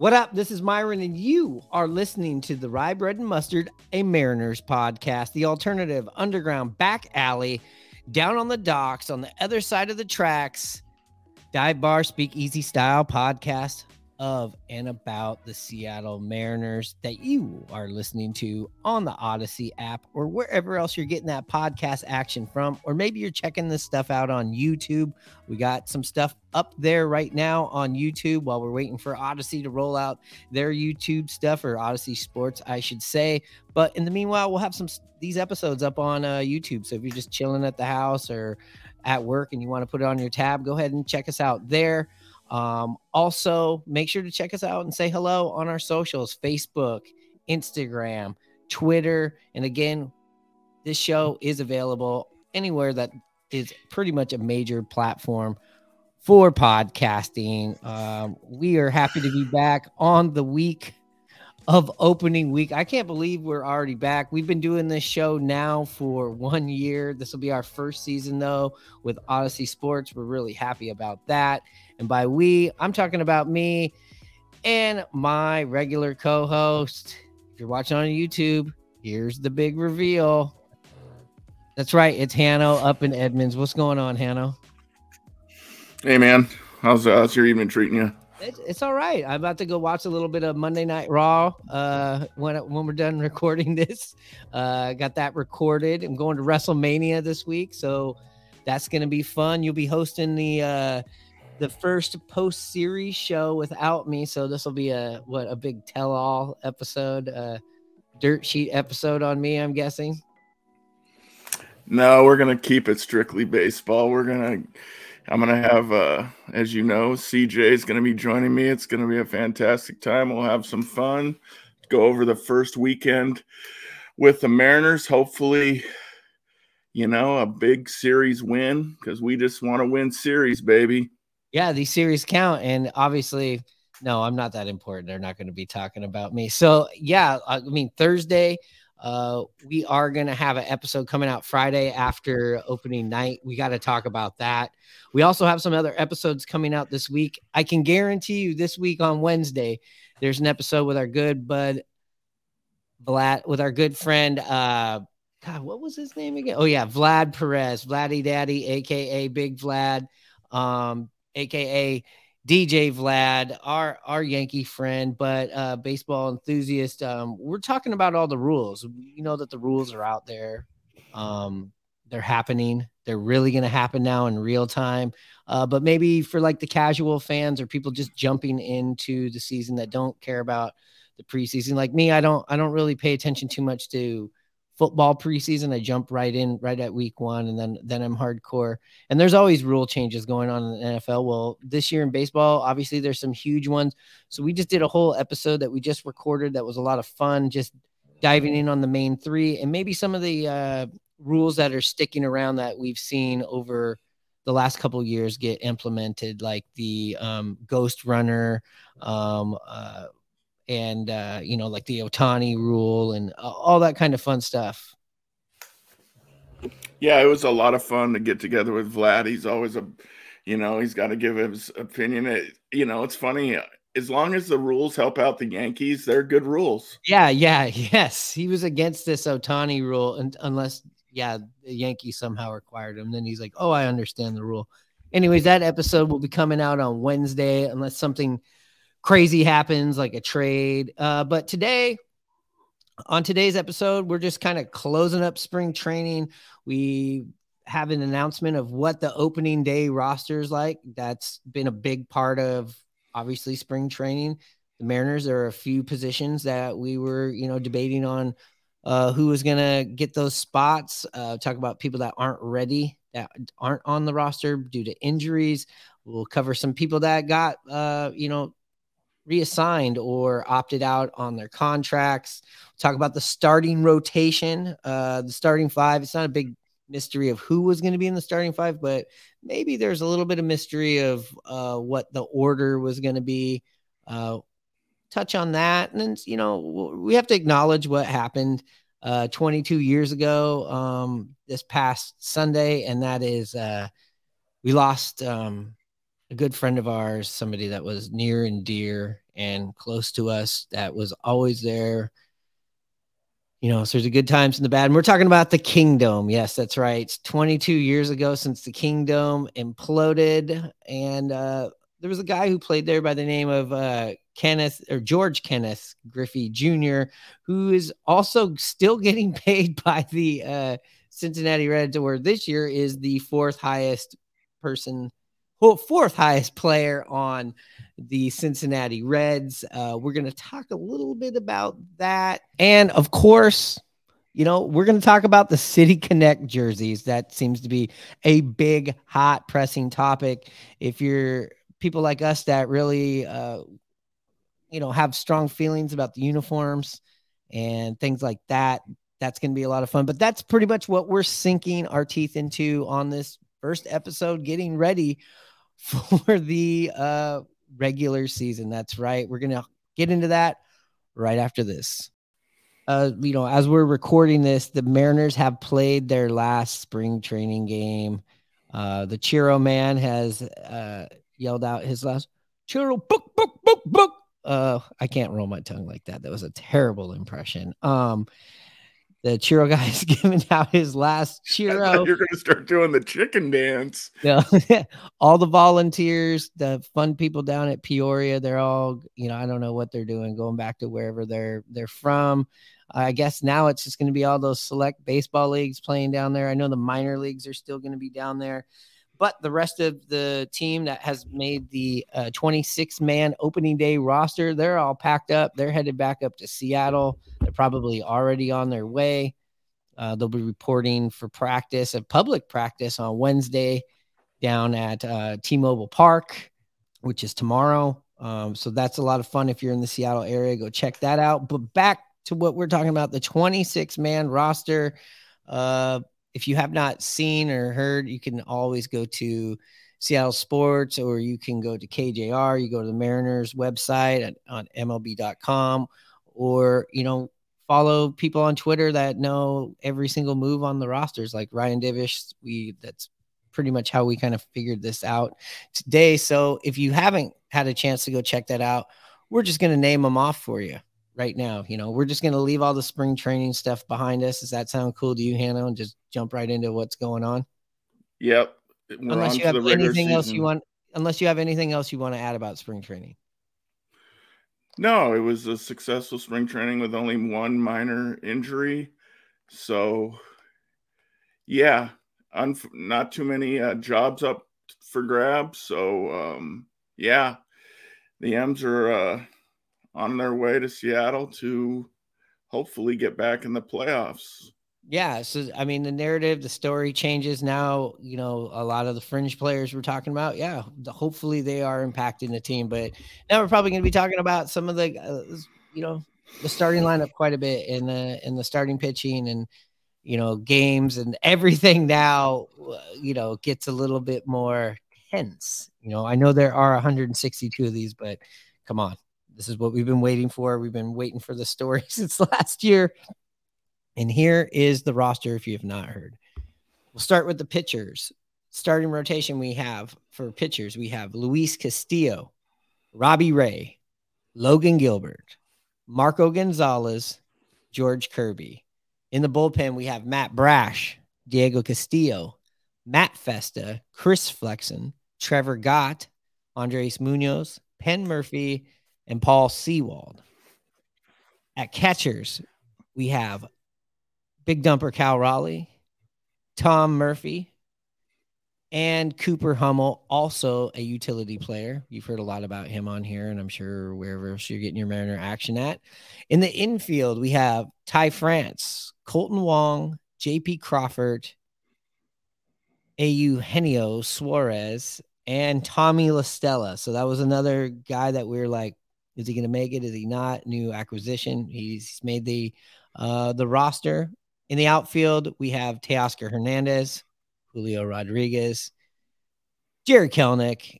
What up? This is Myron, and you are listening to the Rye Bread and Mustard, a Mariners podcast, the alternative underground back alley, down on the docks, on the other side of the tracks, dive bar, speak easy style podcast of and about the Seattle Mariners that you are listening to on the Audacy app or wherever else you're getting that podcast action from. Or maybe you're checking this stuff out on YouTube. We got some stuff up there right now on YouTube while we're waiting for Audacy to roll out their YouTube stuff or Audacy Sports, I should say. But in the meanwhile, we'll have some these episodes up on uh, YouTube. So if you're just chilling at the house or at work and you want to put it on your tab, go ahead and check us out there. Um, also, make sure to check us out and say hello on our socials Facebook, Instagram, Twitter. And again, this show is available anywhere that is pretty much a major platform for podcasting. Um, we are happy to be back on the week of opening week. I can't believe we're already back. We've been doing this show now for one year. This will be our first season, though, with Audacy Sports. We're really happy about that. And by we, I'm talking about me and my regular co host. If you're watching on YouTube, here's the big reveal. That's right. It's Hanno up in Edmonds. What's going on, Hanno? Hey, man. How's, uh, how's your evening treating you? It's, it's all right. I'm about to go watch a little bit of Monday Night Raw uh, when when we're done recording this. Uh, got that recorded. I'm going to WrestleMania this week, so that's going to be fun. You'll be hosting the uh, the first post series show without me. So this will be a what a big tell all episode, uh, dirt sheet episode on me. I'm guessing. No, we're gonna keep it strictly baseball. We're gonna, I'm gonna have, uh, as you know, CJ is gonna be joining me. It's gonna be a fantastic time. We'll have some fun. Go over the first weekend with the Mariners. Hopefully, you know, a big series win because we just want to win series, baby yeah, these series count. And obviously, no, I'm not that important. They're not going to be talking about me. So, yeah, I mean, Thursday, uh, we are going to have an episode coming out Friday after opening night. We got to talk about that. We also have some other episodes coming out this week. I can guarantee you this week on Wednesday, there's an episode with our good bud, Vlad, with our good friend, uh, God, what was his name again? Oh, yeah, Vlad Perez, Vladdy Daddy, aka Big Vlad. Um, aka DJ Vlad, our our Yankee friend, but uh, baseball enthusiast. Um, we're talking about all the rules. You know that the rules are out there. Um, they're happening. They're really going to happen now in real time. Uh, but maybe for like the casual fans or people just jumping into the season that don't care about the preseason, like me, I don't. I don't really pay attention too much to football preseason. I jump right in right at week one, and then then I'm hardcore. And there's always rule changes going on in the NFL. Well, this year in baseball, obviously there's some huge ones. So we just did a whole episode that we just recorded that was a lot of fun, just diving in on the main three and maybe some of the uh, rules that are sticking around that we've seen over the last couple years get implemented, like the um, ghost runner. Um, uh, and uh, you know, like the Ohtani rule and all that kind of fun stuff. Yeah, it was a lot of fun to get together with Vlad. He's always a, you know, he's got to give his opinion. It, you know, it's funny. As long as the rules help out the Yankees, they're good rules. Yeah, yeah, yes. He was against this Ohtani rule, and unless, yeah, the Yankees somehow required him. Then he's like, oh, I understand the rule. Anyways, that episode will be coming out on Wednesday, unless something crazy happens like a trade. Uh, but today, on today's episode, we're just kind of closing up spring training. We have an announcement of what the opening day roster is like. That's been a big part of obviously spring training. The Mariners there are a few positions that we were, you know, debating on uh, who was going to get those spots. Uh, talk about people that aren't ready, that aren't on the roster due to injuries. We'll cover some people that got, uh, you know, reassigned or opted out on their contracts. Talk about the starting rotation, uh, the starting five. It's not a big mystery of who was going to be in the starting five, but maybe there's a little bit of mystery of uh, what the order was going to be. Uh, touch on that, and then you know we have to acknowledge what happened uh, 22 years ago um, this past Sunday, and that is uh, we lost um, a good friend of ours, somebody that was near and dear, and close to us that was always there. You know, so there's the good times and the bad. And we're talking about the Kingdome. Yes, that's right. It's 22 years ago since the Kingdome imploded. And uh, there was a guy who played there by the name of uh, Kenneth or George Kenneth Griffey Jr., who is also still getting paid by the uh, Cincinnati Reds, where this year is the fourth highest person, fourth highest player on the Cincinnati Reds. Uh, we're going to talk a little bit about that. And of course, you know, we're going to talk about the City Connect jerseys. That seems to be a big, hot, pressing topic. If you're people like us that really, uh, you know, have strong feelings about the uniforms and things like that, that's going to be a lot of fun. But that's pretty much what we're sinking our teeth into on this first episode, getting ready for the uh, regular season. That's right. We're going to get into that right after this. Uh, you know, as we're recording this, the Mariners have played their last spring training game. Uh, the Chiro man has uh, yelled out his last Chiro book, book, book, book. Uh, I can't roll my tongue like that. That was a terrible impression. Um, the Chiro guy is giving out his last Chiro. You're going to start doing the chicken dance. Yeah. all the volunteers, the fun people down at Peoria, they're all, you know, I don't know what they're doing, going back to wherever they're they're from. I guess now it's just going to be all those select baseball leagues playing down there. I know the minor leagues are still going to be down there, but the rest of the team that has made the uh, 26 man opening day roster, they're all packed up. They're headed back up to Seattle. They're probably already on their way. Uh, they'll be reporting for practice, a public practice on Wednesday down at uh, T Mobile Park, which is tomorrow. Um, so that's a lot of fun if you're in the Seattle area. Go check that out. But back to what we're talking about the 26 man roster. Uh, if you have not seen or heard, you can always go to Seattle Sports or you can go to KJR. You go to the Mariners website at, on MLB.com or, you know, follow people on Twitter that know every single move on the rosters, like Ryan Divish. We that's pretty much how we kind of figured this out today. So if you haven't had a chance to go check that out, we're just going to name them off for you right now. You know, we're just going to leave all the spring training stuff behind us. Does that sound cool to you, Hannah? And just jump right into what's going on. Yep. We're unless you have anything season. else you want, unless you have anything else you want to add about spring training. No, it was a successful spring training with only one minor injury. So, yeah, unf- not too many uh, jobs up for grabs. So, um, yeah, the M's are uh, on their way to Seattle to hopefully get back in the playoffs. Yeah, so I mean the narrative, the story changes now. You know, a lot of the fringe players we're talking about, yeah, the, hopefully they are impacting the team. But now we're probably going to be talking about some of the, uh, you know, the starting lineup quite a bit in the in the starting pitching and you know games and everything. Now, uh, you know, gets a little bit more tense. You know, I know there are 162 of these, but come on, this is what we've been waiting for. We've been waiting for the story since last year. And here is the roster if you have not heard. We'll start with the pitchers. Starting rotation we have for pitchers, we have Luis Castillo, Robbie Ray, Logan Gilbert, Marco Gonzalez, George Kirby. In the bullpen, we have Matt Brash, Diego Castillo, Matt Festa, Chris Flexen, Trevor Gott, Andres Munoz, Penn Murphy, and Paul Sewald. At catchers, we have Big Dumper Cal Raleigh, Tom Murphy, and Cooper Hummel, also a utility player. You've heard a lot about him on here, and I'm sure wherever else you're getting your Mariner action at. In the infield, we have Ty France, Kolten Wong, JP Crawford, Eugenio Suarez, and Tommy La Stella. So that was another guy that we are like, is he going to make it? Is he not? New acquisition. He's made the uh, the roster. In the outfield, we have Teoscar Hernandez, Julio Rodriguez, Jarred Kelenic,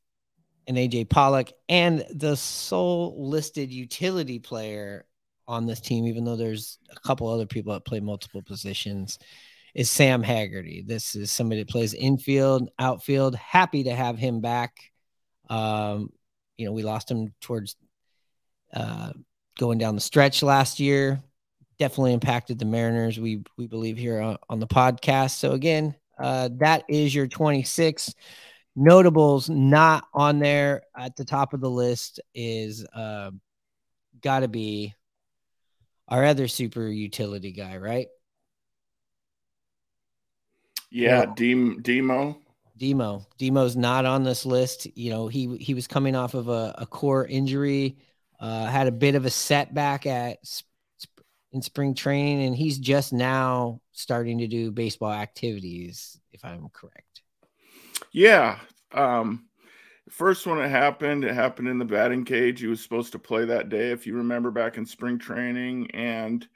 and AJ Pollock, and the sole listed utility player on this team, even though there's a couple other people that play multiple positions, is Sam Haggerty. This is somebody that plays infield, outfield. Happy to have him back. Um, you know, we lost him towards uh, going down the stretch last year. Definitely impacted the Mariners. We we believe here on, on the podcast. So again, uh, that is your 26 notables. Not on there at the top of the list is uh, got to be our other super utility guy, right? Yeah, well, Demo. Demo. Demo's not on this list. You know, he he was coming off of a, a core injury, uh, had a bit of a setback at in spring training, and he's just now starting to do baseball activities, if I'm correct. Yeah. Um, first one it happened, it happened in the batting cage. He was supposed to play that day, if you remember back in spring training, and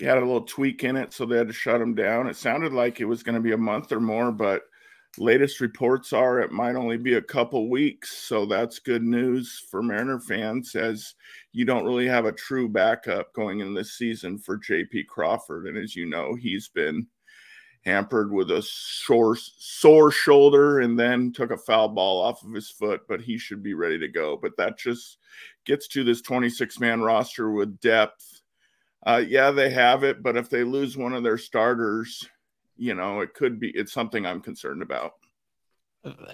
had a little tweak in it, so they had to shut him down. It sounded like it was going to be a month or more, but latest reports are it might only be a couple weeks. So that's good news for Mariner fans as you don't really have a true backup going in this season for JP Crawford. And as you know, he's been hampered with a sore, sore shoulder and then took a foul ball off of his foot, but he should be ready to go. But that just gets to this 26 man roster with depth. Uh, yeah, they have it, but if they lose one of their starters, you know, it could be, it's something I'm concerned about.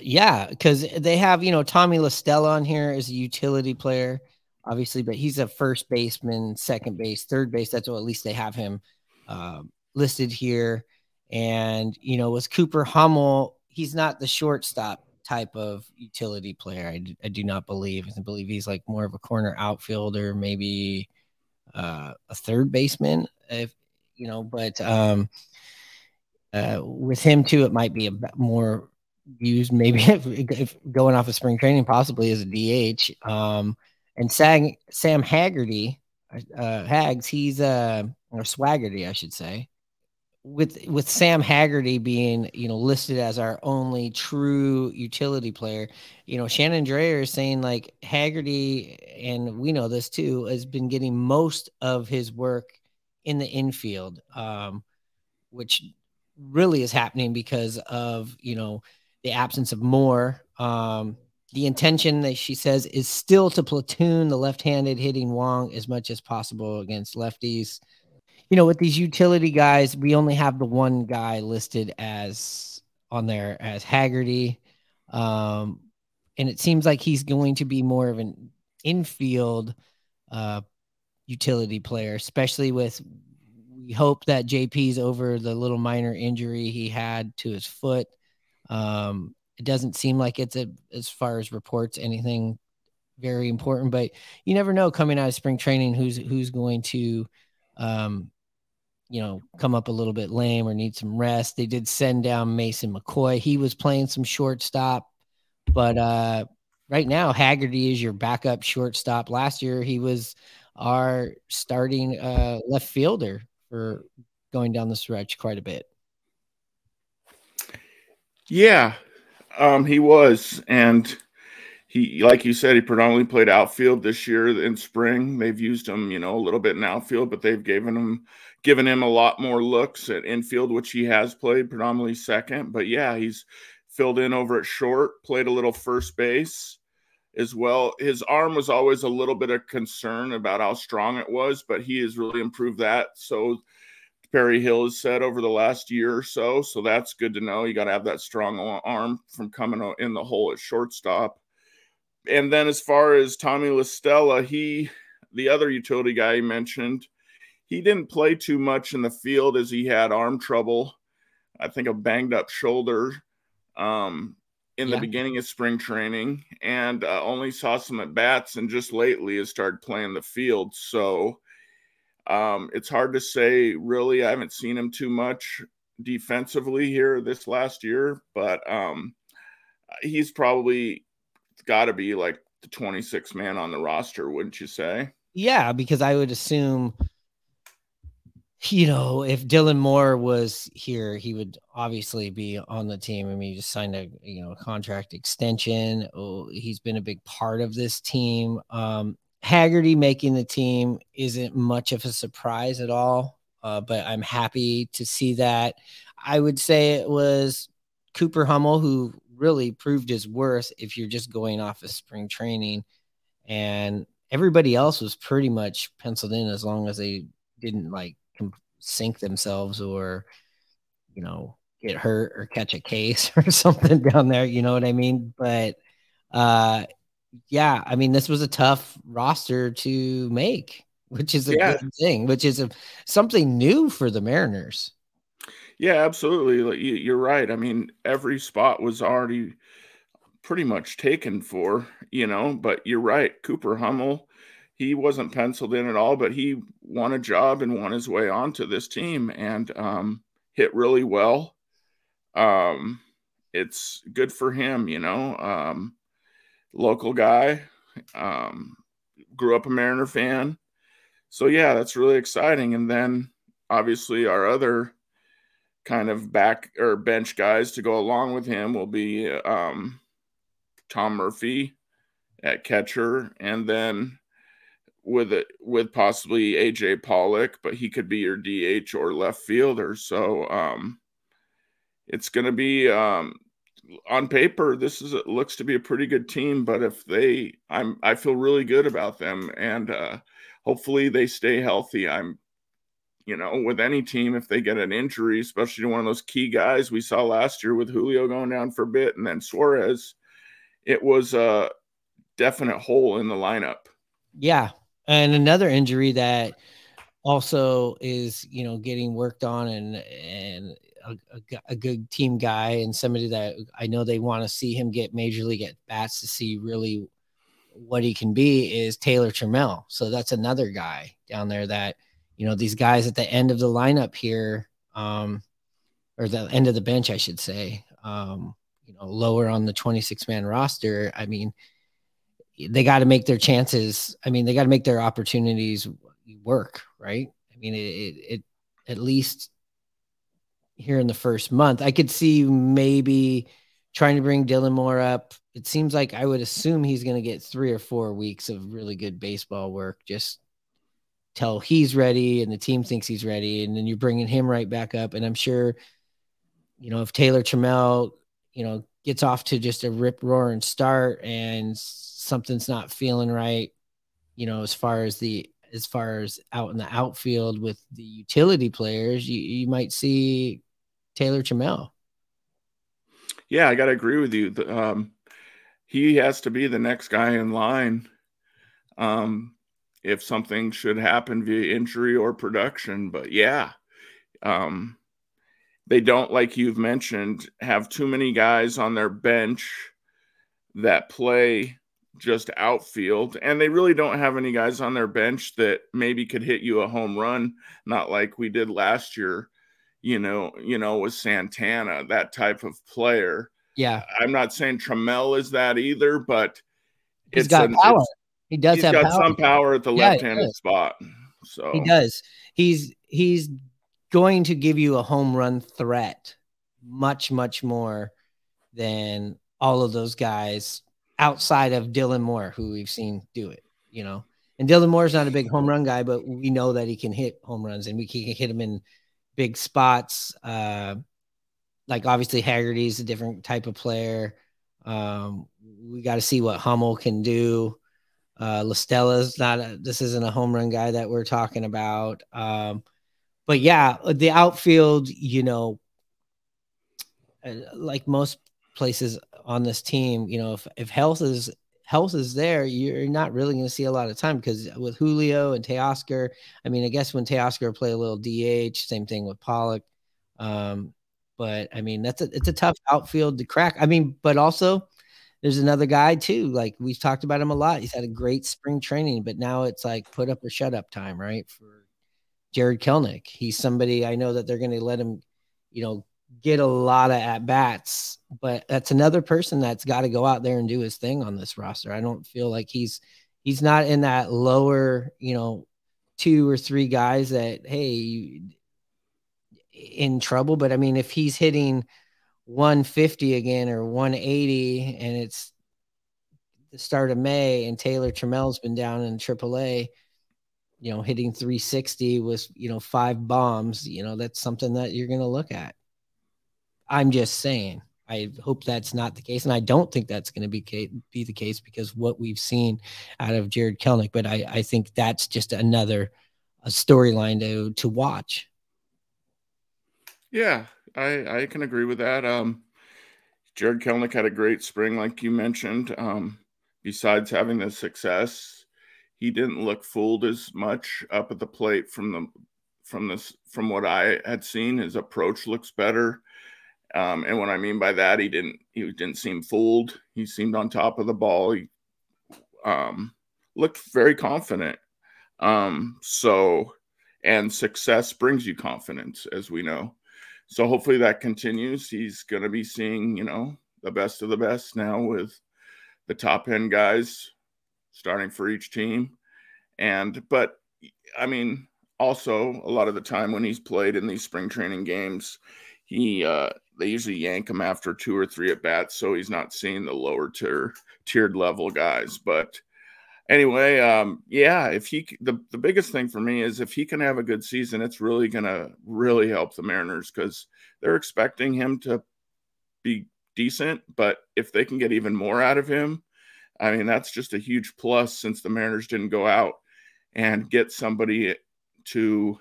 Yeah, because they have, you know, Tommy La Stella on here as a utility player, obviously, but he's a first baseman, second base, third base. That's what at least they have him uh, listed here. And, you know, with Cooper Hummel, he's not the shortstop type of utility player. I, I do not believe. I believe he's like more of a corner outfielder, maybe uh, a third baseman, if you know, but um, uh, with him too, it might be a more used maybe if, if, going off of spring training, possibly as a DH. Um, and Sam, Sam Haggerty, uh, Hags, he's uh, or Swaggerty, I should say. With with Sam Haggerty being you know listed as our only true utility player, you know Shannon Drayer is saying like Haggerty, and we know this too, has been getting most of his work in the infield, um, which really is happening because of you know the absence of Moore. Um, the intention that she says is still to platoon the left-handed hitting Wong as much as possible against lefties. You know, with these utility guys, we only have the one guy listed as on there as Haggerty. Um, and it seems like he's going to be more of an infield uh, utility player, especially with we hope that JP's over the little minor injury he had to his foot. Um, it doesn't seem like it's a, as far as reports anything very important, but you never know coming out of spring training who's who's going to um, you know, come up a little bit lame or need some rest. They did send down Mason McCoy. He was playing some shortstop, but uh, right now Haggerty is your backup shortstop. Last year he was our starting uh, left fielder for going down the stretch quite a bit. Yeah, um, he was, and he, like you said, he predominantly played outfield this year in spring. They've used him, you know, a little bit in outfield, but they've given him given him a lot more looks at infield, which he has played predominantly second. But yeah, he's filled in over at short, played a little first base as well. His arm was always a little bit of concern about how strong it was, but he has really improved that. So Perry Hill has said over the last year or so. So that's good to know. You got to have that strong arm from coming in the hole at shortstop. And then as far as Tommy La Stella, he, the other utility guy you mentioned, he didn't play too much in the field as he had arm trouble. I think a banged up shoulder. Um, in yeah. the beginning of spring training and uh, only saw some at bats and just lately has started playing the field. So um, it's hard to say really. I haven't seen him too much defensively here this last year, but um, he's probably got to be like the 26 man on the roster, wouldn't you say? Yeah, because I would assume you know, if Dylan Moore was here, he would obviously be on the team. I mean, he just signed a you know contract extension. Oh, he's been a big part of this team. Um, Haggerty making the team isn't much of a surprise at all, uh, but I'm happy to see that. I would say it was Cooper Hummel who really proved his worth if you're just going off of spring training, and everybody else was pretty much penciled in as long as they didn't like sink themselves or you know get hurt or catch a case or something down there you know what i mean? But uh yeah i mean this was a tough roster to make which is a yeah. good thing which is a, something new for the mariners. Yeah absolutely. You're right. I mean every spot was already pretty much taken for you know but you're right. Cooper hummel he wasn't penciled in at all but he won a job and won his way onto this team and um, hit really well um, it's good for him, you know. Um, local guy, um, grew up a Mariner fan. So yeah, that's really exciting. And then obviously our other kind of back or bench guys to go along with him will be um, Tom Murphy at catcher, and then with it with possibly AJ Pollock, but he could be your DH or left fielder. So um, it's going to be um, on paper. This is it looks to be a pretty good team, but if they, I'm I feel really good about them, and uh, hopefully they stay healthy. I'm, you know, with any team, if they get an injury, especially to one of those key guys we saw last year with Julio going down for a bit, and then Suarez, it was a definite hole in the lineup. Yeah, and another injury that also is you know getting worked on and and a, a, a, good team guy and somebody that I know they want to see him get major league at bats to see really what he can be is Taylor Trammell. So that's another guy down there that, you know, these guys at the end of the lineup here, um, or the end of the bench, I should say, um, you know, lower on the 26 man roster. I mean, they got to make their chances. I mean, they got to make their opportunities work, right? I mean, it, it, it at least here in the first month. I could see maybe trying to bring Dylan Moore up. It seems like I would assume he's going to get three or four weeks of really good baseball work just till he's ready and the team thinks he's ready. And then you're bringing him right back up. And I'm sure, you know, if Taylor Trammell, you know, gets off to just a rip roaring start and something's not feeling right, you know, as far as the as far as out in the outfield with the utility players, you, you might see Taylor Trammell. Yeah, I got to agree with you. Um, he has to be the next guy in line um, if something should happen via injury or production. But yeah, um, they don't, like you've mentioned, have too many guys on their bench that play just outfield. And they really don't have any guys on their bench that maybe could hit you a home run, not like we did last year, you know, you know, with Santana, that type of player. Yeah. I'm not saying Trammell is that either, but he's got an, power. He does he's have got power. some power at the yeah, left-handed spot. So he does. He's he's going to give you a home run threat much, much more than all of those guys outside of Dylan Moore, who we've seen do it, you know. And Dylan Moore's not a big home run guy, but we know that he can hit home runs and we can hit him in big spots. Uh, like obviously Haggerty's a different type of player. Um, we got to see what Hummel can do. Uh, La Stella's not a, this isn't a home run guy that we're talking about. Um, but yeah, the outfield, you know, uh, like most places on this team, you know, if, if health is health is there, you're not really going to see a lot of time because with Julio and Teoscar, I mean, I guess when Teoscar play a little DH, same thing with Pollock. Um, but I mean, that's a it's a tough outfield to crack. I mean, but also there's another guy too. Like we've talked about him a lot. He's had a great spring training, but now it's like put up or shut up time, right? For Jarred Kelenic. He's somebody I know that they're going to let him, you know, get a lot of at bats, but that's another person that's got to go out there and do his thing on this roster. I don't feel like he's he's not in that lower, you know, two or three guys that hey in trouble. But I mean, if he's hitting 150 again or 180, and it's the start of May, and Taylor Trammell's been down in AAA, you know, hitting 360 with you know five bombs, you know, that's something that you're going to look at. I'm just saying. I hope that's not the case, and I don't think that's going to be be the case because what we've seen out of Jarred Kelenic. But I, I think that's just another a storyline to to watch. Yeah, I I can agree with that. Um, Jarred Kelenic had a great spring, like you mentioned. Um, besides having the success, he didn't look fooled as much up at the plate from the from this from what I had seen. His approach looks better. Um, and what I mean by that, he didn't he didn't seem fooled. He seemed on top of the ball. He um, looked very confident. Um, so, and success brings you confidence, as we know. So hopefully that continues. He's going to be seeing, you know, the best of the best now with the top end guys starting for each team. And, but I mean, also a lot of the time when he's played in these spring training games, he uh, they usually yank him after two or three at bats, so he's not seeing the lower tier tiered level guys. But anyway, um, yeah, if he the the biggest thing for me is if he can have a good season, it's really gonna really help the Mariners because they're expecting him to be decent, but if they can get even more out of him, I mean that's just a huge plus since the Mariners didn't go out and get somebody to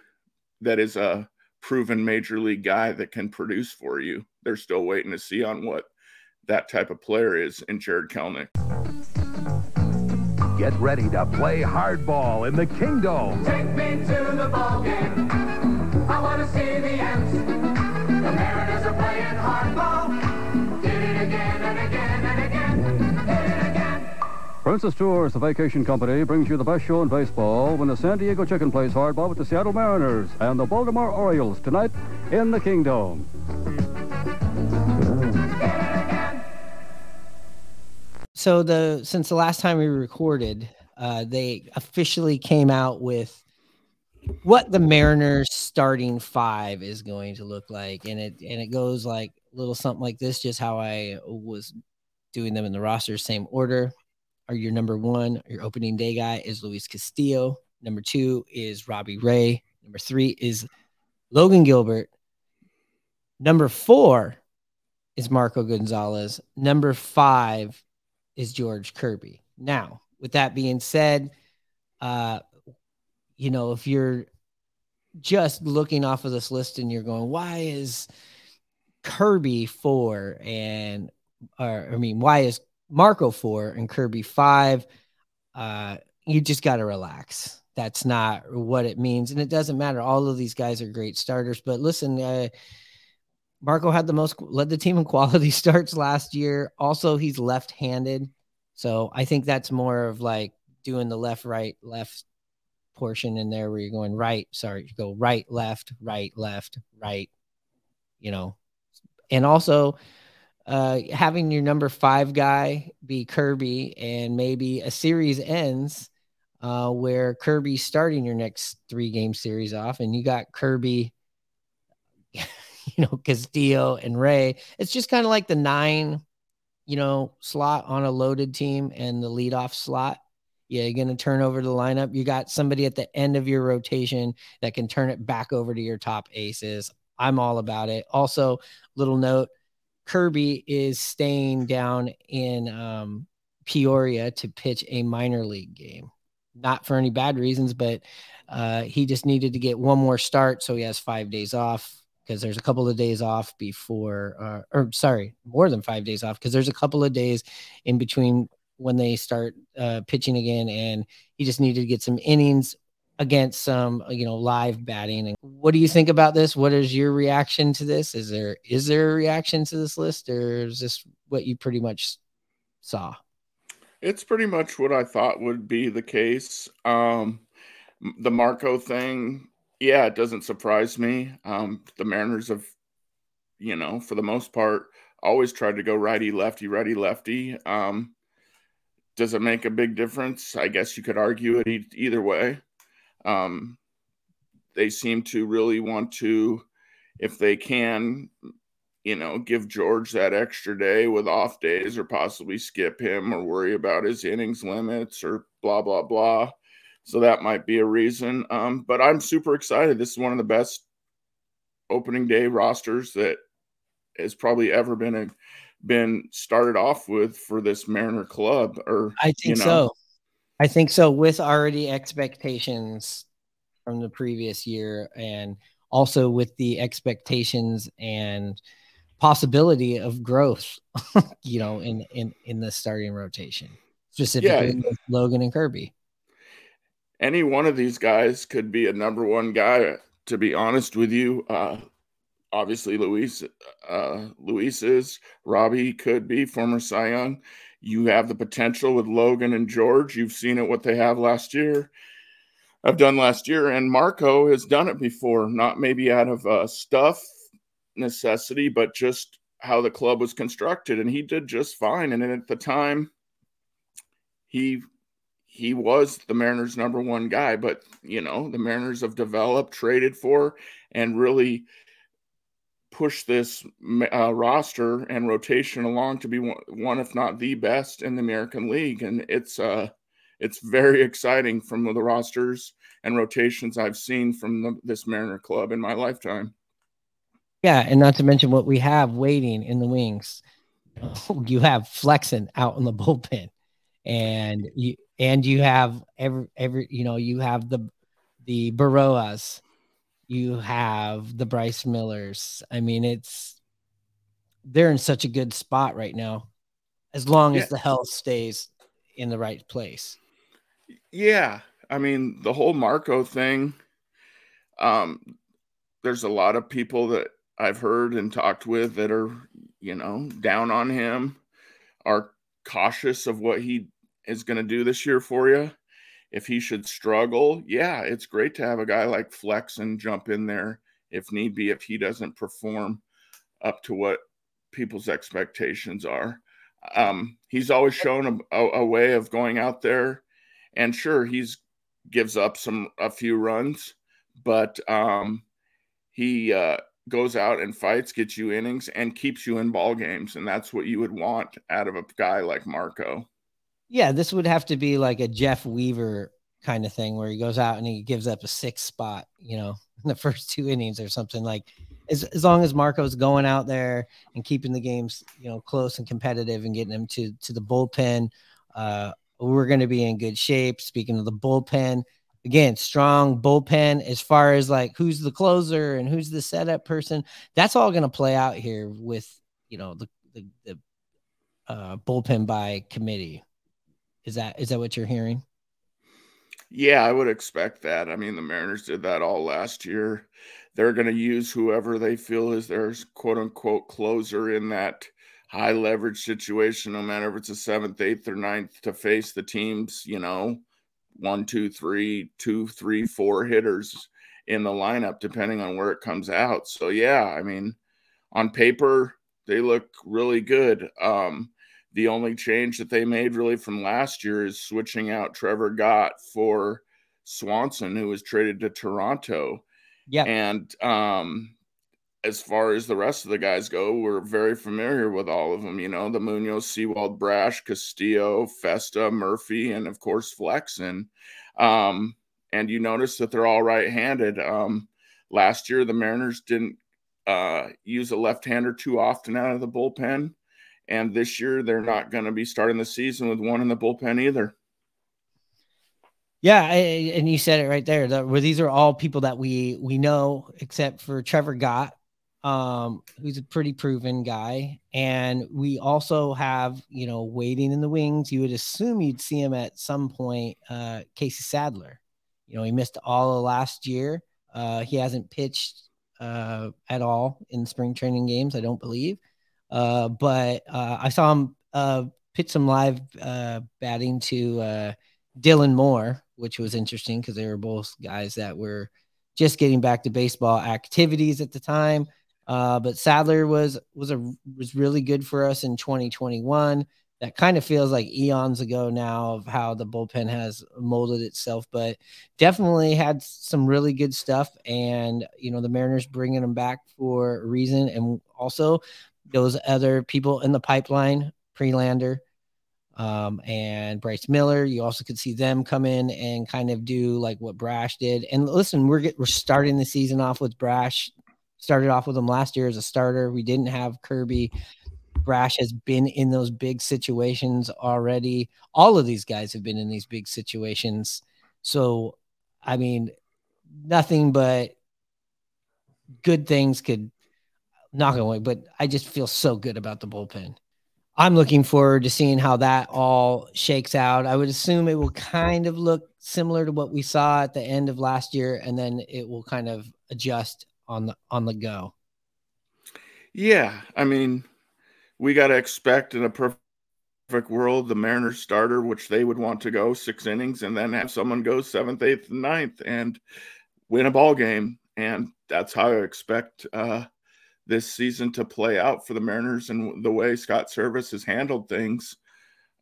that is a proven major league guy that can produce for you. They're still waiting to see on what that type of player is in Jarred Kelenic. Get ready to play hardball in the Kingdome. Take me to the ball game. Princess Tours, the vacation company, brings you the best show in baseball when the San Diego Chicken plays hardball with the Seattle Mariners and the Baltimore Orioles tonight in the Kingdome. So the since the last time we recorded, uh, they officially came out with what the Mariners starting five is going to look like, and it and it goes like a little something like this, just how I was doing them in the roster, same order. Are your number one, your opening day guy is Luis Castillo. Number two is Robbie Ray. Number three is Logan Gilbert. Number four is Marco Gonzalez. Number five is George Kirby. Now, with that being said, uh, you know, if you're just looking off of this list and you're going, why is Kirby four and, or I mean, why is Marco four and Kirby five? Uh, you just got to relax. That's not what it means. And it doesn't matter. All of these guys are great starters. But listen, uh, Marco had the most led the team in quality starts last year. Also, he's left-handed, so I think that's more of like doing the left, right, left portion in there where you're going right. Sorry, you go right, left, right, left, right. You know, and also uh, having your number five guy be Kirby, and maybe a series ends uh, where Kirby's starting your next three game series off, and you got Kirby you know, Castillo and Ray. It's just kind of like the nine, you know, slot on a loaded team and the leadoff slot. Yeah, you're going to turn over the lineup. You got somebody at the end of your rotation that can turn it back over to your top aces. I'm all about it. Also, little note Kirby is staying down in um, Peoria to pitch a minor league game. Not for any bad reasons, but uh, he just needed to get one more start. So he has five days off because there's a couple of days off before, uh, or sorry, more than five days off because there's a couple of days in between when they start uh, pitching again, and he just needed to get some innings against some, you know, live batting. And what do you think about this? What is your reaction to this? Is there is there a reaction to this list, or is this what you pretty much saw? It's pretty much what I thought would be the case. Um, the Marco thing yeah, it doesn't surprise me. Um, the Mariners have, you know, for the most part, always tried to go righty lefty, righty lefty. Um, does it make a big difference? I guess you could argue it either way. Um, they seem to really want to, if they can, you know, give George that extra day with off days or possibly skip him or worry about his innings limits or blah, blah, blah. So that might be a reason. Um, but I'm super excited. This is one of the best opening day rosters that has probably ever been a, been started off with for this Mariner club. Or I think you know, so. I think so. With already expectations from the previous year, and also with the expectations and possibility of growth, you know, in in in the starting rotation, specifically with Logan and Kirby. any one of these guys could be a number one guy. To be honest with you, uh, obviously Luis, uh, Luis is Robbie could be former Cy Young. You have the potential with Logan and George. You've seen it what they have last year. I've done last year, and Marco has done it before. Not maybe out of uh, stuff necessity, but just how the club was constructed, and he did just fine. And at the time, he he was the Mariners' number one guy, but you know, the Mariners have developed, traded for, and really pushed this uh, roster and rotation along to be one, one, if not the best in the American League. And it's uh, it's very exciting from the rosters and rotations I've seen from the, this Mariner club in my lifetime. Yeah, and not to mention what we have waiting in the wings. You have Flexen out in the bullpen, and you and you have every every you know you have the the Berroas, you have the Bryce Millers. I mean, it's they're in such a good spot right now, as long Yeah. as the health stays in the right place. Yeah, I mean the whole Marco thing. Um, there's a lot of people that I've heard and talked with that are, you know, down on him, are cautious of what he is going to do this year for you. If he should struggle, yeah, it's great to have a guy like Flexen jump in there if need be if he doesn't perform up to what people's expectations are. Um, he's always shown a, a, a way of going out there, and sure, he's gives up some a few runs, but um, he uh, goes out and fights, gets you innings, and keeps you in ball games, and that's what you would want out of a guy like Marco. Yeah, this would have to be like a Jeff Weaver kind of thing where he goes out and he gives up a six spot, you know, in the first two innings or something like as, as long as Marco's going out there and keeping the games, you know, close and competitive and getting them to to the bullpen, uh, we're going to be in good shape. Speaking of the bullpen, again, strong bullpen as far as like who's the closer and who's the setup person. That's all going to play out here with you know the the, the uh, bullpen by committee. Is that is that what you're hearing? Yeah, I would expect that. I mean, the Mariners did that all last year. They're going to use whoever they feel is their quote unquote closer in that high leverage situation, no matter if it's a seventh, eighth, or ninth, to face the teams, you know, one, two, three, two, three, four hitters in the lineup, depending on where it comes out. So, yeah, I mean, on paper, they look really good. Um, the only change that they made really from last year is switching out Trevor Gott for Swanson, who was traded to Toronto. Yeah. And um, as far as the rest of the guys go, we're very familiar with all of them. You know, the Munoz, Sewald, Brash, Castillo, Festa, Murphy, and of course Flexen. Um, and you notice that they're all right-handed. Um, last year, the Mariners didn't uh, use a left-hander too often out of the bullpen, and this year they're not going to be starting the season with one in the bullpen either. Yeah, I- and you said it right there. The, where these are all people that we we know, except for Trevor Gott, um, who's a pretty proven guy, and we also have you know waiting in the wings. You would assume you'd see him at some point. Uh, Casey Sadler, you know, he missed all of last year. Uh, he hasn't pitched uh, at all in spring training games, I don't believe. Uh, but uh, I saw him uh, pitch some live uh, batting to uh, Dylan Moore, which was interesting because they were both guys that were just getting back to baseball activities at the time. But Sadler was was a was really good for us in 2021. That kind of feels like eons ago now of how the bullpen has molded itself, but definitely had some really good stuff. And you know the Mariners bringing them back for a reason, and also those other people in the pipeline, Prelander, um, and Bryce Miller. You also could see them come in and kind of do like what Brash did. And listen, we're get, we're starting the season off with Brash started off with him last year as a starter. We didn't have Kirby. Brash has been in those big situations already. All of these guys have been in these big situations. So, I mean, nothing but good things could knock away. But I just feel so good about the bullpen. I'm looking forward to seeing how that all shakes out. I would assume it will kind of look similar to what we saw at the end of last year, and then it will kind of adjust on the on the go. Yeah, I mean, we got to expect in a perfect world the Mariners starter, which they would want to go six innings, and then have someone go seventh, eighth, and ninth, and win a ball game, and that's how I expect uh, this season to play out for the Mariners and the way Scott Servais has handled things.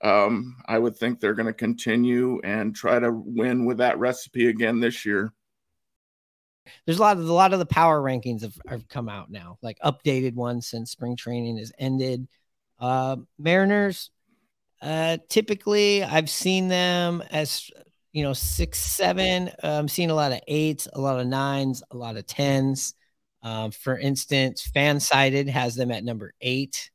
Um, I would think they're going to continue and try to win with that recipe again this year. There's a lot of a lot of the power rankings have, have come out now, like updated ones since spring training has ended. Uh, Mariners, uh, typically I've seen them as you know six, seven. I'm seeing a lot of eights, a lot of nines, a lot of tens. Um, for instance, Fansided has them at number eight.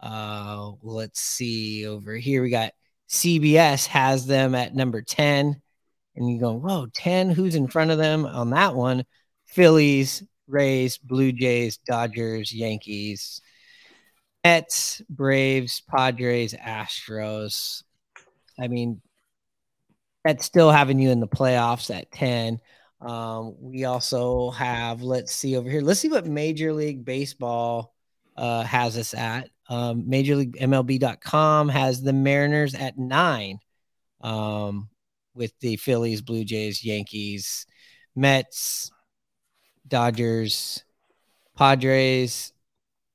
Uh, let's see over here. We got CBS has them at number 10. And you go, whoa, 10? Who's in front of them on that one? Phillies, Rays, Blue Jays, Dodgers, Yankees, Mets, Braves, Padres, Astros. I mean, that's still having you in the playoffs at 10. Um, we also have, let's see over here. Let's see what Major League Baseball uh, has us at. Um, Major League MLB.com has the Mariners at nine, um, with the Phillies, Blue Jays, Yankees, Mets, Dodgers, Padres,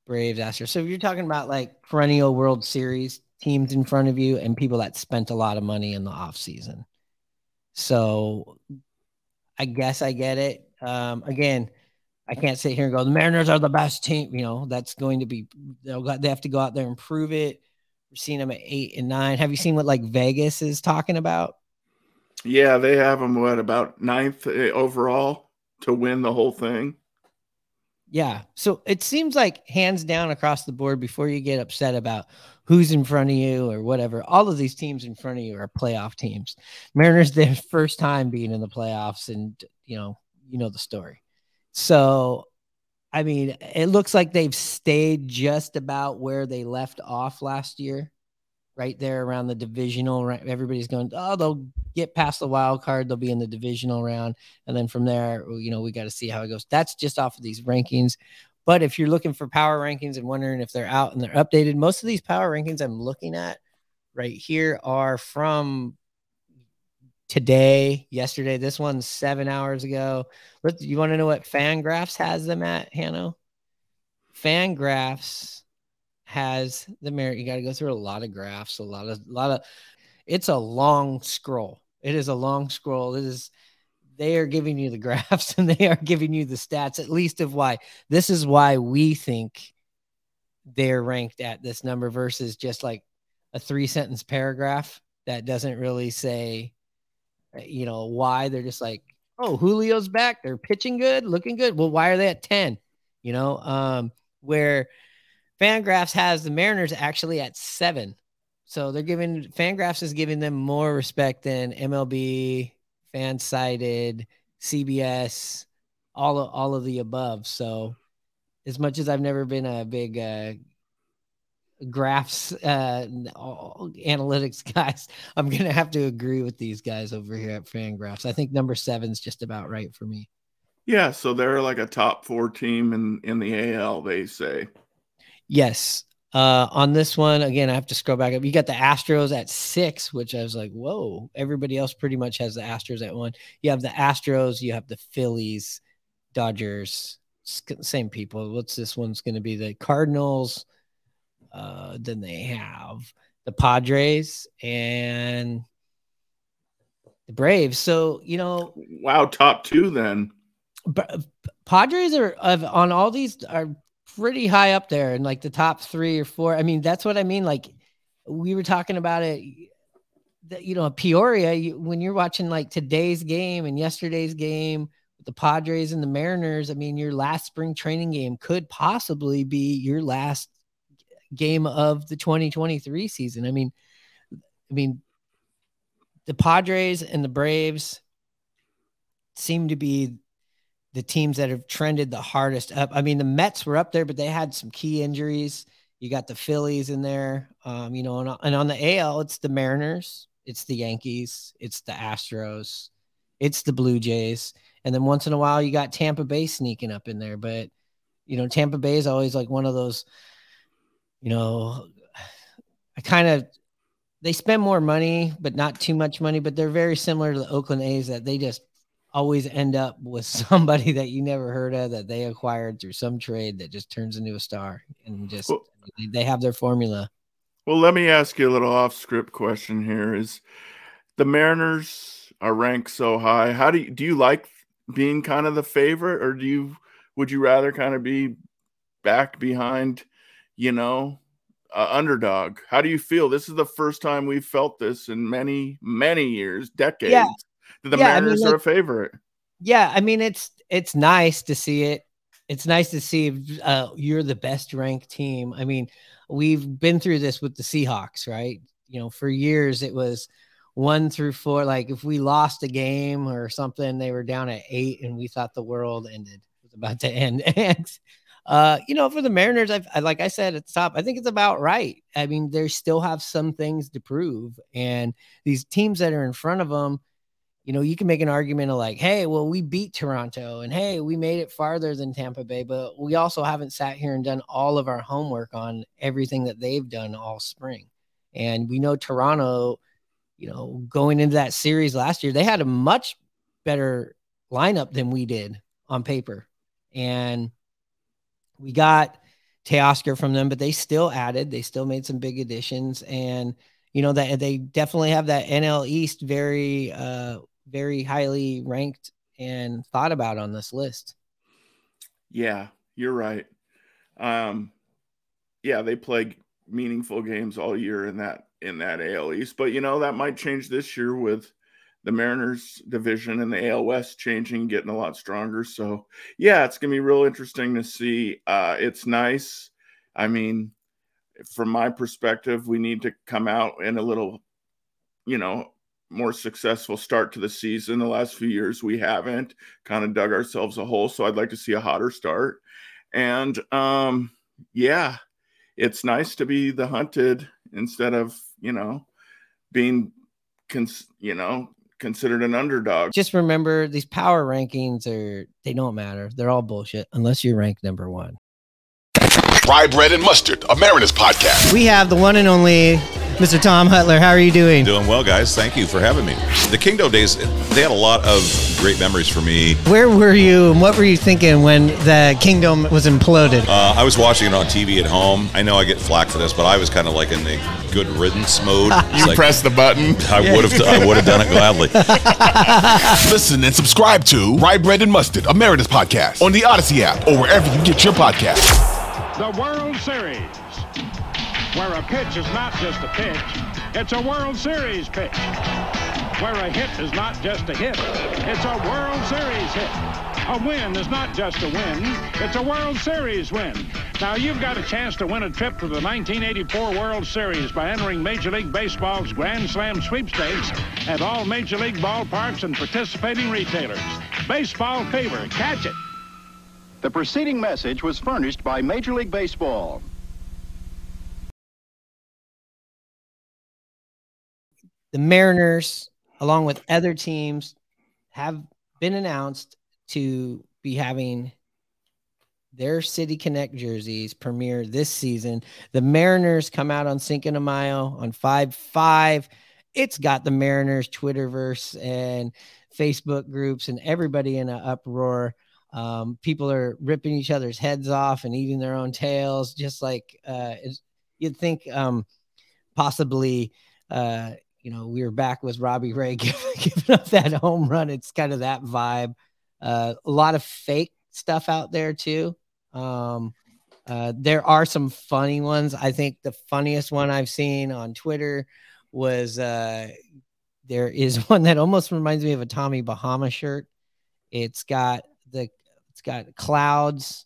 Braves, Astros. So if you're talking about like perennial World Series teams in front of you and people that spent a lot of money in the offseason. So I guess I get it. Um, again, I can't sit here and go, the Mariners are the best team. You know, that's going to be, they'll they have to go out there and prove it. We're seeing them at eight and nine. Have you seen what like Vegas is talking about? Yeah, they have them what about ninth eh, overall to win the whole thing. Yeah. So it seems like hands down across the board before you get upset about who's in front of you or whatever. All of these teams in front of you are playoff teams. Mariners their first time being in the playoffs and you know, you know the story. So I mean, it looks like they've stayed just about where they left off last year right there around the divisional. Right, everybody's going, oh, they'll get past the wild card. They'll be in the divisional round, and then from there, you know, we got to see how it goes. That's just off of these rankings. But if you're looking for power rankings and wondering if they're out and they're updated, most of these power rankings I'm looking at right here are from today, yesterday. This one's seven hours ago. But you want to know what Fangraphs has them at, Hannah? Fangraphs has the merit. You got to go through a lot of graphs, a lot of, a lot of. It's a long scroll. It is a long scroll. It is. They are giving you the graphs and they are giving you the stats, at least of why. This is why we think they're ranked at this number versus just like a three sentence paragraph that doesn't really say, you know, why. They're just like, oh, Julio's back. They're pitching good, looking good. Well, why are they at 10? You know, um, where Fangraphs has the Mariners actually at seven. So they're giving Fangraphs is giving them more respect than MLB, Fansided, CBS, all of all of the above. So as much as I've never been a big uh, graphs uh, analytics guys, I'm gonna have to agree with these guys over here at Fangraphs. I think number seven is just about right for me. Yeah, so they're like a top four team in in the AL. They say. Yes. Uh, on this one, again, I have to scroll back up. You got the Astros at six, which I was like, whoa. Everybody else pretty much has the Astros at one. You have the Astros, you have the Phillies, Dodgers, same people. What's this one's going to be? The Cardinals. Uh, then they have the Padres and the Braves. So, you know, wow, top two then. But Padres are on all these are pretty high up there in like the top three or four. I mean, that's what I mean. Like we were talking about it, that, you know, Peoria, you, when you're watching like today's game and yesterday's game With the Padres and the Mariners, I mean, your last spring training game could possibly be your last game of the 2023 season. I mean, I mean, the Padres and the Braves seem to be the teams that have trended the hardest up. I mean, the Mets were up there, but they had some key injuries. You got the Phillies in there, um, you know, and, and on the AL, it's the Mariners, it's the Yankees, it's the Astros, it's the Blue Jays, and then once in a while you got Tampa Bay sneaking up in there. But you know, Tampa Bay is always like one of those, you know, I kind of they spend more money, but not too much money. But they're very similar to the Oakland A's that they just always end up with somebody that you never heard of that they acquired through some trade that just turns into a star and just Well- they have their formula. Well, let me ask you a little off script question here is the Mariners are ranked so high. How do you do you like being kind of the favorite or do you would you rather kind of be back behind, you know, uh, underdog? How do you feel? This is the first time we've felt this in many many years, decades. that the Yeah, I mean, Mariners are a favorite. Yeah, I mean it's it's nice to see it. It's nice to see uh, you're the best ranked team. I mean, we've been through this with the Seahawks, right? You know, for years it was one through four. Like if we lost a game or something, they were down at eight, and we thought the world ended was about to end. And uh, you know, for the Mariners, I've I, like I said at the top, I think it's about right. I mean, they still have some things to prove, and these teams that are in front of them you know, you can make an argument of like, hey, well, we beat Toronto and hey, we made it farther than Tampa Bay, but we also haven't sat here and done all of our homework on everything that they've done all spring. And we know Toronto, you know, going into that series last year, they had a much better lineup than we did on paper. And we got Teoscar from them, but they still added, they still made some big additions. And, you know, that they definitely have that NL East very, uh, very highly ranked and thought about on this list. Yeah, you're right. Um, yeah, they play meaningful games all year in that in that AL East, but you know that might change this year with the Mariners division and the AL West changing, getting a lot stronger. So yeah, it's gonna be real interesting to see. Uh, it's nice. I mean, from my perspective, we need to come out in a little, you know, more successful start to the season. The last few years we haven't kind of dug ourselves a hole. So I'd like to see a hotter start. And um, yeah, it's nice to be the hunted instead of, you know, being cons- you know, considered an underdog. Just remember these power rankings are they don't matter. They're all bullshit unless you're ranked number one. Rye Bread and Mustard, a Mariners podcast. We have the one and only Mr. Tom Hutyler. How are you doing? Doing well, guys. Thank you for having me. The Kingdome days, they had a lot of great memories for me. Where were you and what were you thinking when the Kingdome was imploded? Uh, I was watching it on TV at home. I know I get flack for this, but I was kind of like in the good riddance mode. You like, press the button. I would have. I would have done it gladly. Listen and subscribe to Rye Bread and Mustard, a Mariners podcast on the Audacy app or wherever you get your podcast. The World Series, where a pitch is not just a pitch, it's a World Series pitch. Where a hit is not just a hit, it's a World Series hit. A win is not just a win, it's a World Series win. Now you've got a chance to win a trip to the 1984 World Series by entering Major League Baseball's Grand Slam sweepstakes at all Major League ballparks and participating retailers. Baseball fever, catch it. The preceding message was furnished by Major League Baseball. The Mariners, along with other teams, have been announced to be having their City Connect jerseys premiere this season. The Mariners come out on Cinco de Mayo on 5 5. It's got the Mariners Twitterverse and Facebook groups and everybody in an uproar. Um, people are ripping each other's heads off and eating their own tails, just like uh, you'd think um, possibly. Uh, you know, we were back with Robbie Ray giving, giving up that home run. It's kind of that vibe. Uh, a lot of fake stuff out there too. Um, uh, there are some funny ones. I think the funniest one I've seen on Twitter was uh, there is one that almost reminds me of a Tommy Bahama shirt, It's got the it's got clouds,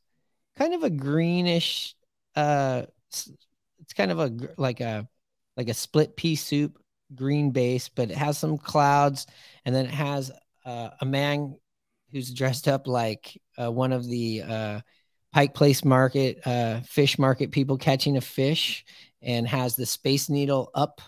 kind of a greenish. Uh, it's kind of a like a like a split pea soup green base, but it has some clouds, and then it has uh, a man who's dressed up like uh, one of the uh, Pike Place Market uh, fish market people catching a fish, and has the Space Needle up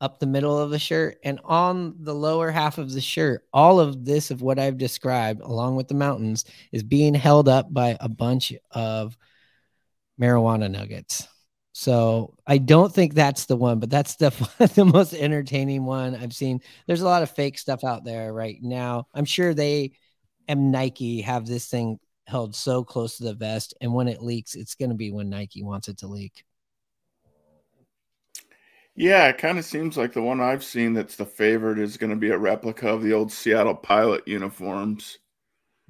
up the middle of the shirt. And on the lower half of the shirt all of this of what i've described along with the mountains is being held up by a bunch of marijuana nuggets so i don't think that's the one but that's the the most entertaining one i've seen there's a lot of fake stuff out there right now i'm sure they and nike have this thing held so close to the vest and when it leaks it's going to be when nike wants it to leak Yeah, it kind of seems like the one I've seen that's the favorite is going to be a replica of the old Seattle Pilot uniforms.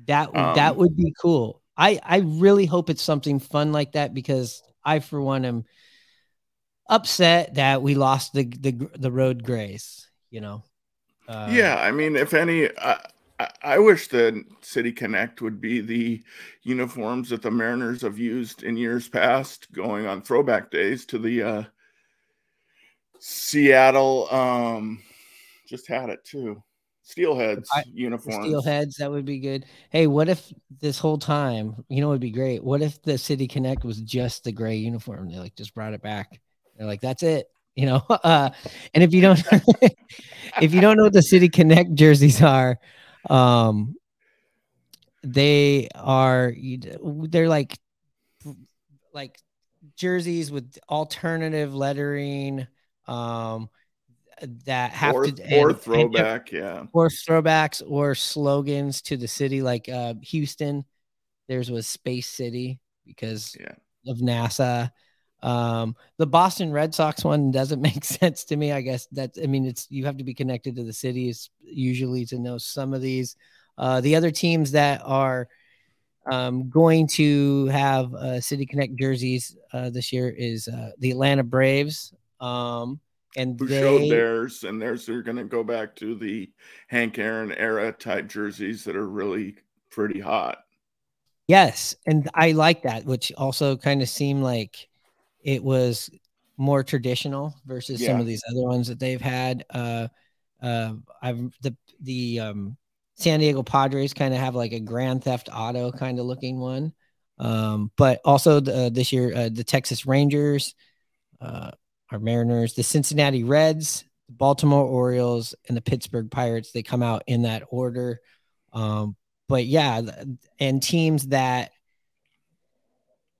That that Um, would be cool. I I really hope it's something fun like that because I for one am upset that we lost the the the road grays. You know. Uh, yeah, I mean, if any, I wish the City Connect would be the uniforms that the Mariners have used in years past, going on throwback days to the uh, Seattle. Um, just had it too. Steelheads I- uniforms. Steelheads, that would be good. Hey, what if this whole time, you know, it would be great. What if the City Connect was just the gray uniform? They like just brought it back. They're like, that's it, you know. Uh, and if you don't, if you don't know what the City Connect jerseys are, um, they are you they're like like jerseys with alternative lettering, um, that have or, to or and- and- throwback, yeah. or throwbacks or slogans to the city like uh houston theirs was space city because Yeah. of nasa um the boston red sox one doesn't make sense to me i guess that's i mean it's you have to be connected to the cities usually to know some of these uh the other teams that are um going to have uh city connect jerseys uh this year is uh the atlanta braves um and Who they showed theirs, and theirs are going to go back to the Hank Aaron era type jerseys that are really pretty hot. Yes, and I like that, which also kind of seemed like it was more traditional versus some of these other ones that they've had. Uh, uh, I've the the um, San Diego Padres kind of have like a Grand Theft Auto kind of looking one, um, but also the, this year uh, the Texas Rangers, uh, our Mariners, the Cincinnati Reds, the Baltimore Orioles, and the Pittsburgh Pirates. They come out in that order. Um, but yeah, and teams that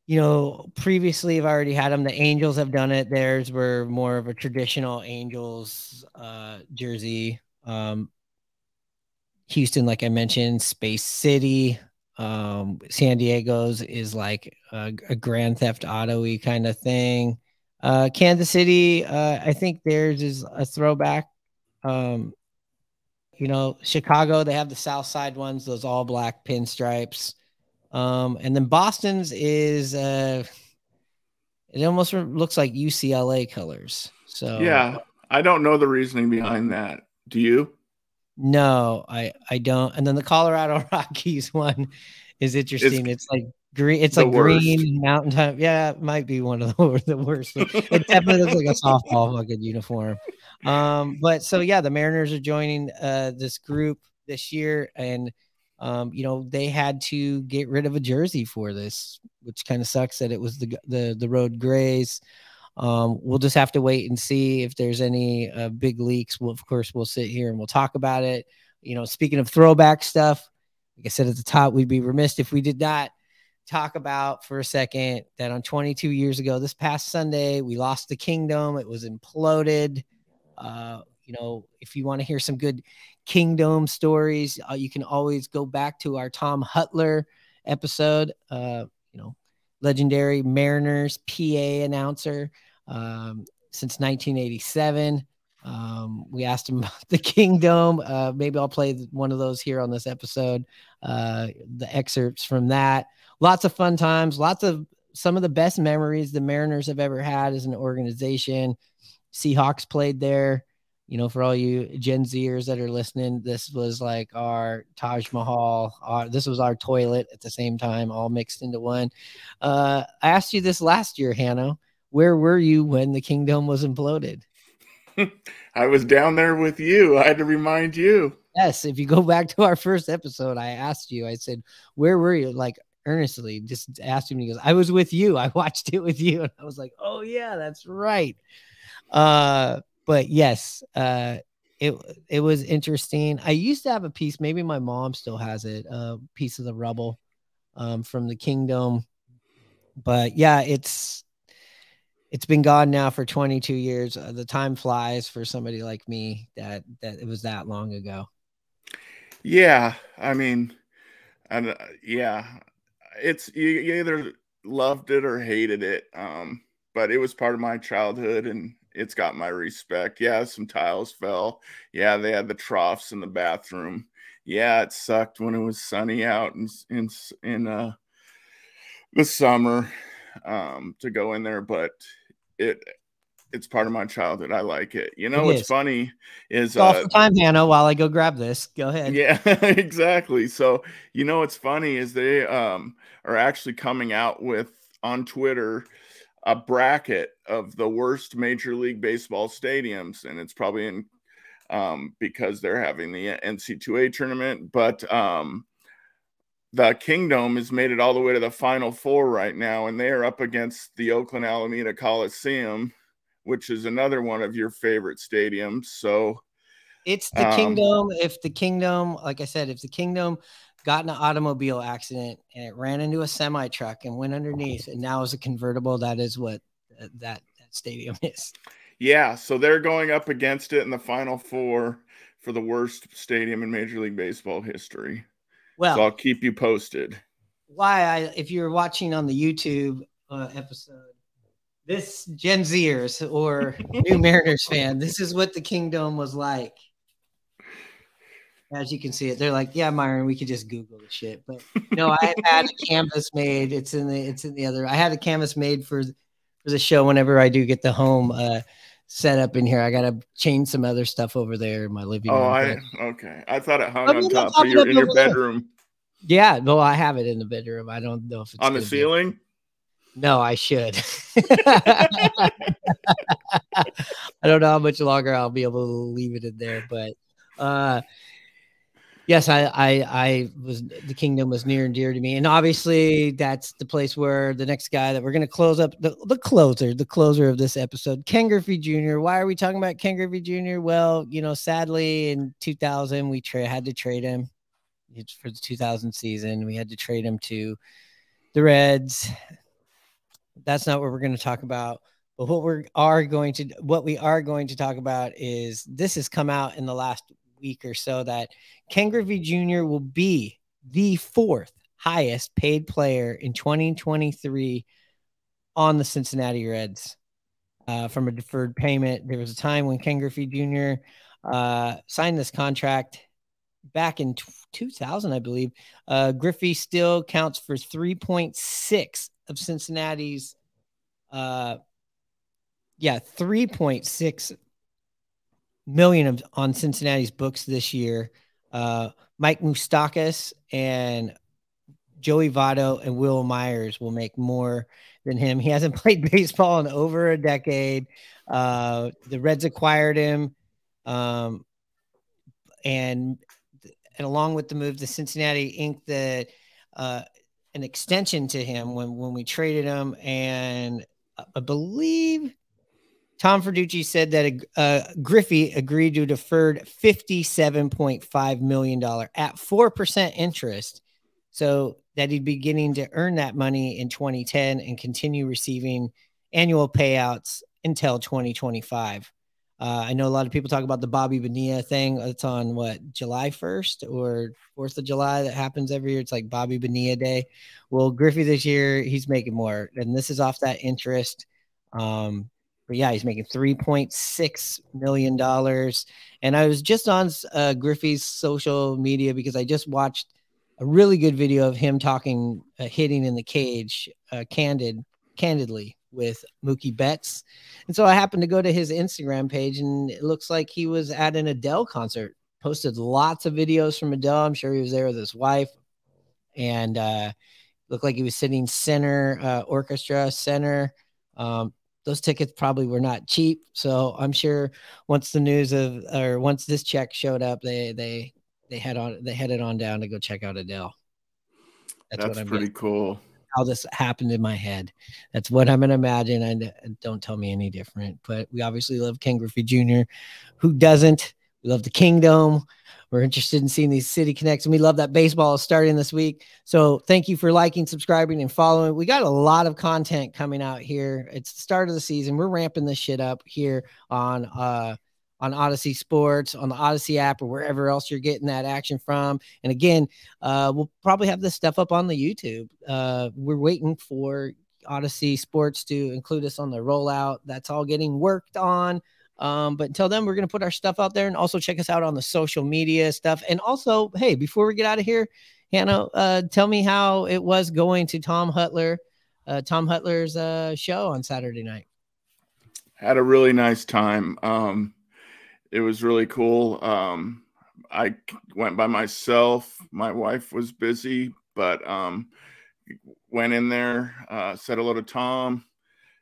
you know previously have already had them. The Angels have done it. Theirs were more of a traditional Angels uh, jersey. Um, Houston, like I mentioned, Space City. Um, San Diego's is like a, a Grand Theft Auto-y kind of thing. Uh, Kansas City, uh, I think theirs is a throwback. Um, you know, Chicago, they have the South Side ones, those all black pinstripes. Um, and then Boston's is uh, it almost looks like UCLA colors. So Yeah, I don't know the reasoning behind that. Do you? No, I I don't. And then the Colorado Rockies one is interesting. It's, like green. It's the like green mountain time. Yeah, it might be one of the, the worst. It definitely looks like a softball fucking uniform. Um, but so yeah, the Mariners are joining uh this group this year, and um, you know they had to get rid of a jersey for this, which kind of sucks that it was the the the road grays. Um, we'll just have to wait and see if there's any uh, big leaks. Well, of course, we'll sit here and we'll talk about it. You know, speaking of throwback stuff, like I said at the top, we'd be remiss if we did not talk about for a second that on 22 years ago, this past Sunday, we lost the Kingdome. It was imploded. Uh, you know, if you want to hear some good Kingdome stories, uh, you can always go back to our Tom Hutyler episode. Uh, you know, legendary Mariners PA announcer um, since 1987. Um, we asked him about the Kingdome. Uh, maybe I'll play one of those here on this episode. Uh, the excerpts from that. Lots of fun times. Lots of some of the best memories the Mariners have ever had as an organization. Seahawks played there. You know, for all you Gen Zers that are listening, this was like our Taj Mahal. Our, this was our toilet at the same time, all mixed into one. Uh, I asked you this last year, Hannah. Where were you when the Kingdome was imploded? I was down there with you. I had to remind you. Yes, if you go back to our first episode, I asked you, I said, Where were you? Like earnestly, just asked him. He goes, I was with you. I watched it with you. And I was like, Oh, yeah, that's right. Uh, but yes, uh, it it was interesting. I used to have a piece, maybe my mom still has it, a piece of the rubble um, from the Kingdome. But yeah, it's it's been gone now for 22 years. Uh, the time flies for somebody like me that that it was that long ago. Yeah, I mean, and uh, yeah, it's you, you either loved it or hated it. Um, but it was part of my childhood, and it's got my respect. Yeah, some tiles fell. Yeah, they had the troughs in the bathroom. Yeah, it sucked when it was sunny out in in in uh the summer um to go in there, but it it's part of my childhood. I like it. You know It what's is. funny is Off uh, the time, Hannah, while I go grab this. Go ahead. yeah, exactly. So, you know what's funny is they um are actually coming out with on Twitter a bracket of the worst Major League Baseball stadiums, and it's probably in um because they're having the NC2A tournament, but um the Kingdome has made it all the way to the Final Four right now, and they are up against the Oakland Alameda Coliseum, which is another one of your favorite stadiums. So, It's the Um, Kingdome. If the Kingdome, like I said, if the Kingdome got in an automobile accident and it ran into a semi truck and went underneath, and now is a convertible, that is what uh, that that stadium is. Yeah, so they're going up against it in the final four for the worst stadium in Major League Baseball history. Well, so I'll keep you posted. why I if you're watching on the YouTube uh, episode, this Gen Zers or new Mariners fan, this is what the Kingdome was like. As you can see it, they're like, yeah, Myron, we could just Google the shit. But no, I had a canvas made. It's in the it's in the other. I had a canvas made for for the show. Whenever I do get the home uh, set up in here, I gotta change some other stuff over there in my living room. Oh, but- I okay. I thought it hung Oh, on top of your in your there. bedroom yeah, no, I have it in the bedroom. I don't know if it's on the gonna be- ceiling. No, I should. I don't know how much longer I'll be able to leave it in there, but uh yes, I I I was the Kingdome was near and dear to me. And obviously that's the place where the next guy that we're gonna close up the, the closer, the closer of this episode, Ken Griffey Jr. Why are we talking about Ken Griffey Jr.? Well, you know, sadly in 2000 we tra- had to trade him It's for the 2000 season. We had to trade him to the Reds that's not what we're going to talk about but what we are going to what we are going to talk about is this has come out in the last week or so that Ken Griffey Jr. will be the fourth highest paid player in 2023 on the Cincinnati Reds uh, from a deferred payment. There was a time when Ken Griffey Jr. Uh, signed this contract back in t- 2000, I believe. Uh, Griffey still counts for 3.6 of Cincinnati's, uh, yeah, 3.6 million of, on Cincinnati's books this year. Uh, Mike Moustakas and Joey Votto and Wil Myers will make more than him. He hasn't played baseball in over a decade. Uh, the Reds acquired him. Um, and and along with the move to Cincinnati inked the uh, an extension to him when when we traded him, and I believe Tom Verducci said that uh, Griffey agreed to deferred fifty-seven point five million dollar at four percent interest, so that he'd be beginning to earn that money in 2010 and continue receiving annual payouts until 2025. Uh, I know a lot of people talk about the Bobby Bonilla thing. It's on what July 1st or 4th of July that happens every year. It's like Bobby Bonilla Day. Well, Griffey this year, he's making more, and this is off that interest. Um, but yeah, he's making $3.6 million. And I was just on uh, Griffey's social media because I just watched a really good video of him talking, uh, hitting in the cage, uh, candid, candidly. with Mookie Betts. And so I happened to go to his Instagram page and it looks like he was at an Adele concert. Posted lots of videos from Adele. I'm sure he was there with his wife. And uh looked like he was sitting center, uh orchestra center. Um those tickets probably were not cheap. So I'm sure once the news of or once this check showed up, they they they head on they headed on down to go check out Adele. That's, pretty cool. How this happened in my head. That's what I'm gonna imagine. And don't tell me any different. But we obviously love Ken Griffey Jr. Who doesn't? We love the Kingdome. We're interested in seeing these city connects, and we love that baseball is starting this week. So thank you for liking, subscribing, and following. We got a lot of content coming out here. It's the start of the season. We're ramping this shit up here on uh on Audacy Sports, on the Audacy app, or wherever else you're getting that action from. And again, uh, we'll probably have this stuff up on the YouTube. Uh, we're waiting for Audacy Sports to include us on the rollout. That's all getting worked on. Um, but until then, we're going to put our stuff out there and also check us out on the social media stuff. And also, hey, before we get out of here, Hannah, uh, tell me how it was going to Tom Hutyler, uh, Tom Hutyler's uh, show on Saturday night. Had a really nice time. Um, it was really cool. Um, I went by myself. My wife was busy, but um, went in there, uh, said hello to Tom,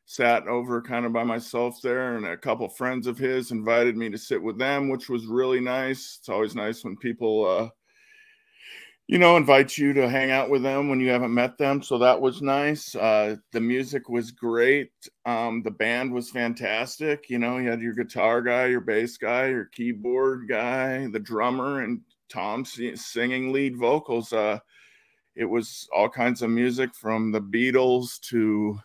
sat over kind of by myself there, and a couple friends of his invited me to sit with them, which was really nice. It's always nice when people uh, you know, invite you to hang out with them when you haven't met them. So that was nice. Uh, the music was great. Um, the band was fantastic. You know, you had your guitar guy, your bass guy, your keyboard guy, the drummer, and Tom singing lead vocals. Uh, it was all kinds of music from the Beatles to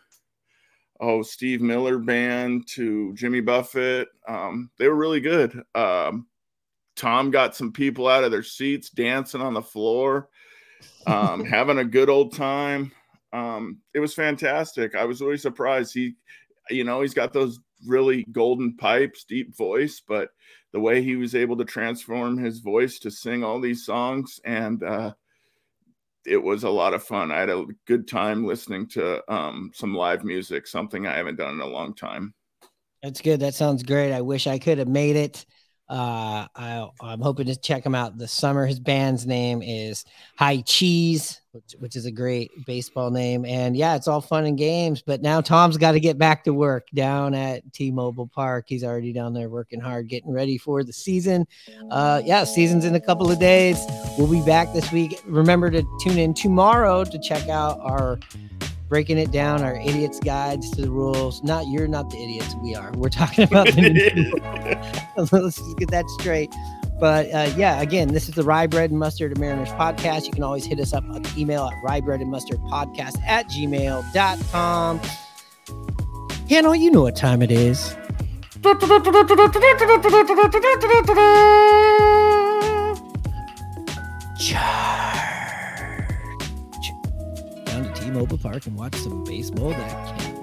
oh Steve Miller band to Jimmy Buffett. Um, they were really good. Um, Tom got some people out of their seats dancing on the floor, um, having a good old time. Um, it was fantastic. I was really surprised. He, you know, he's got those really golden pipes, deep voice, but the way he was able to transform his voice to sing all these songs and uh, it was a lot of fun. I had a good time listening to um, some live music, something I haven't done in a long time. That's good. That sounds great. I wish I could have made it. Uh, I, am hoping to check him out this summer. His band's name is High Cheese, which, which is a great baseball name. And yeah, it's all fun and games. But now Tom's got to get back to work down at T-Mobile Park. He's already down there working hard, getting ready for the season. Uh, yeah, season's in a couple of days. We'll be back this week. Remember to tune in tomorrow to check out our breaking it down, our idiots' guides to the rules. Not you're not the idiots, we are. We're talking about the Let's just get that straight. But uh, yeah, again, this is the Rye Bread and Mustard Mariners podcast. You can always hit us up on email at rye bread and mustard podcast at gmail.com. Hannah, you know what time it is. Charge. T-Mobile Park and watch some baseball that can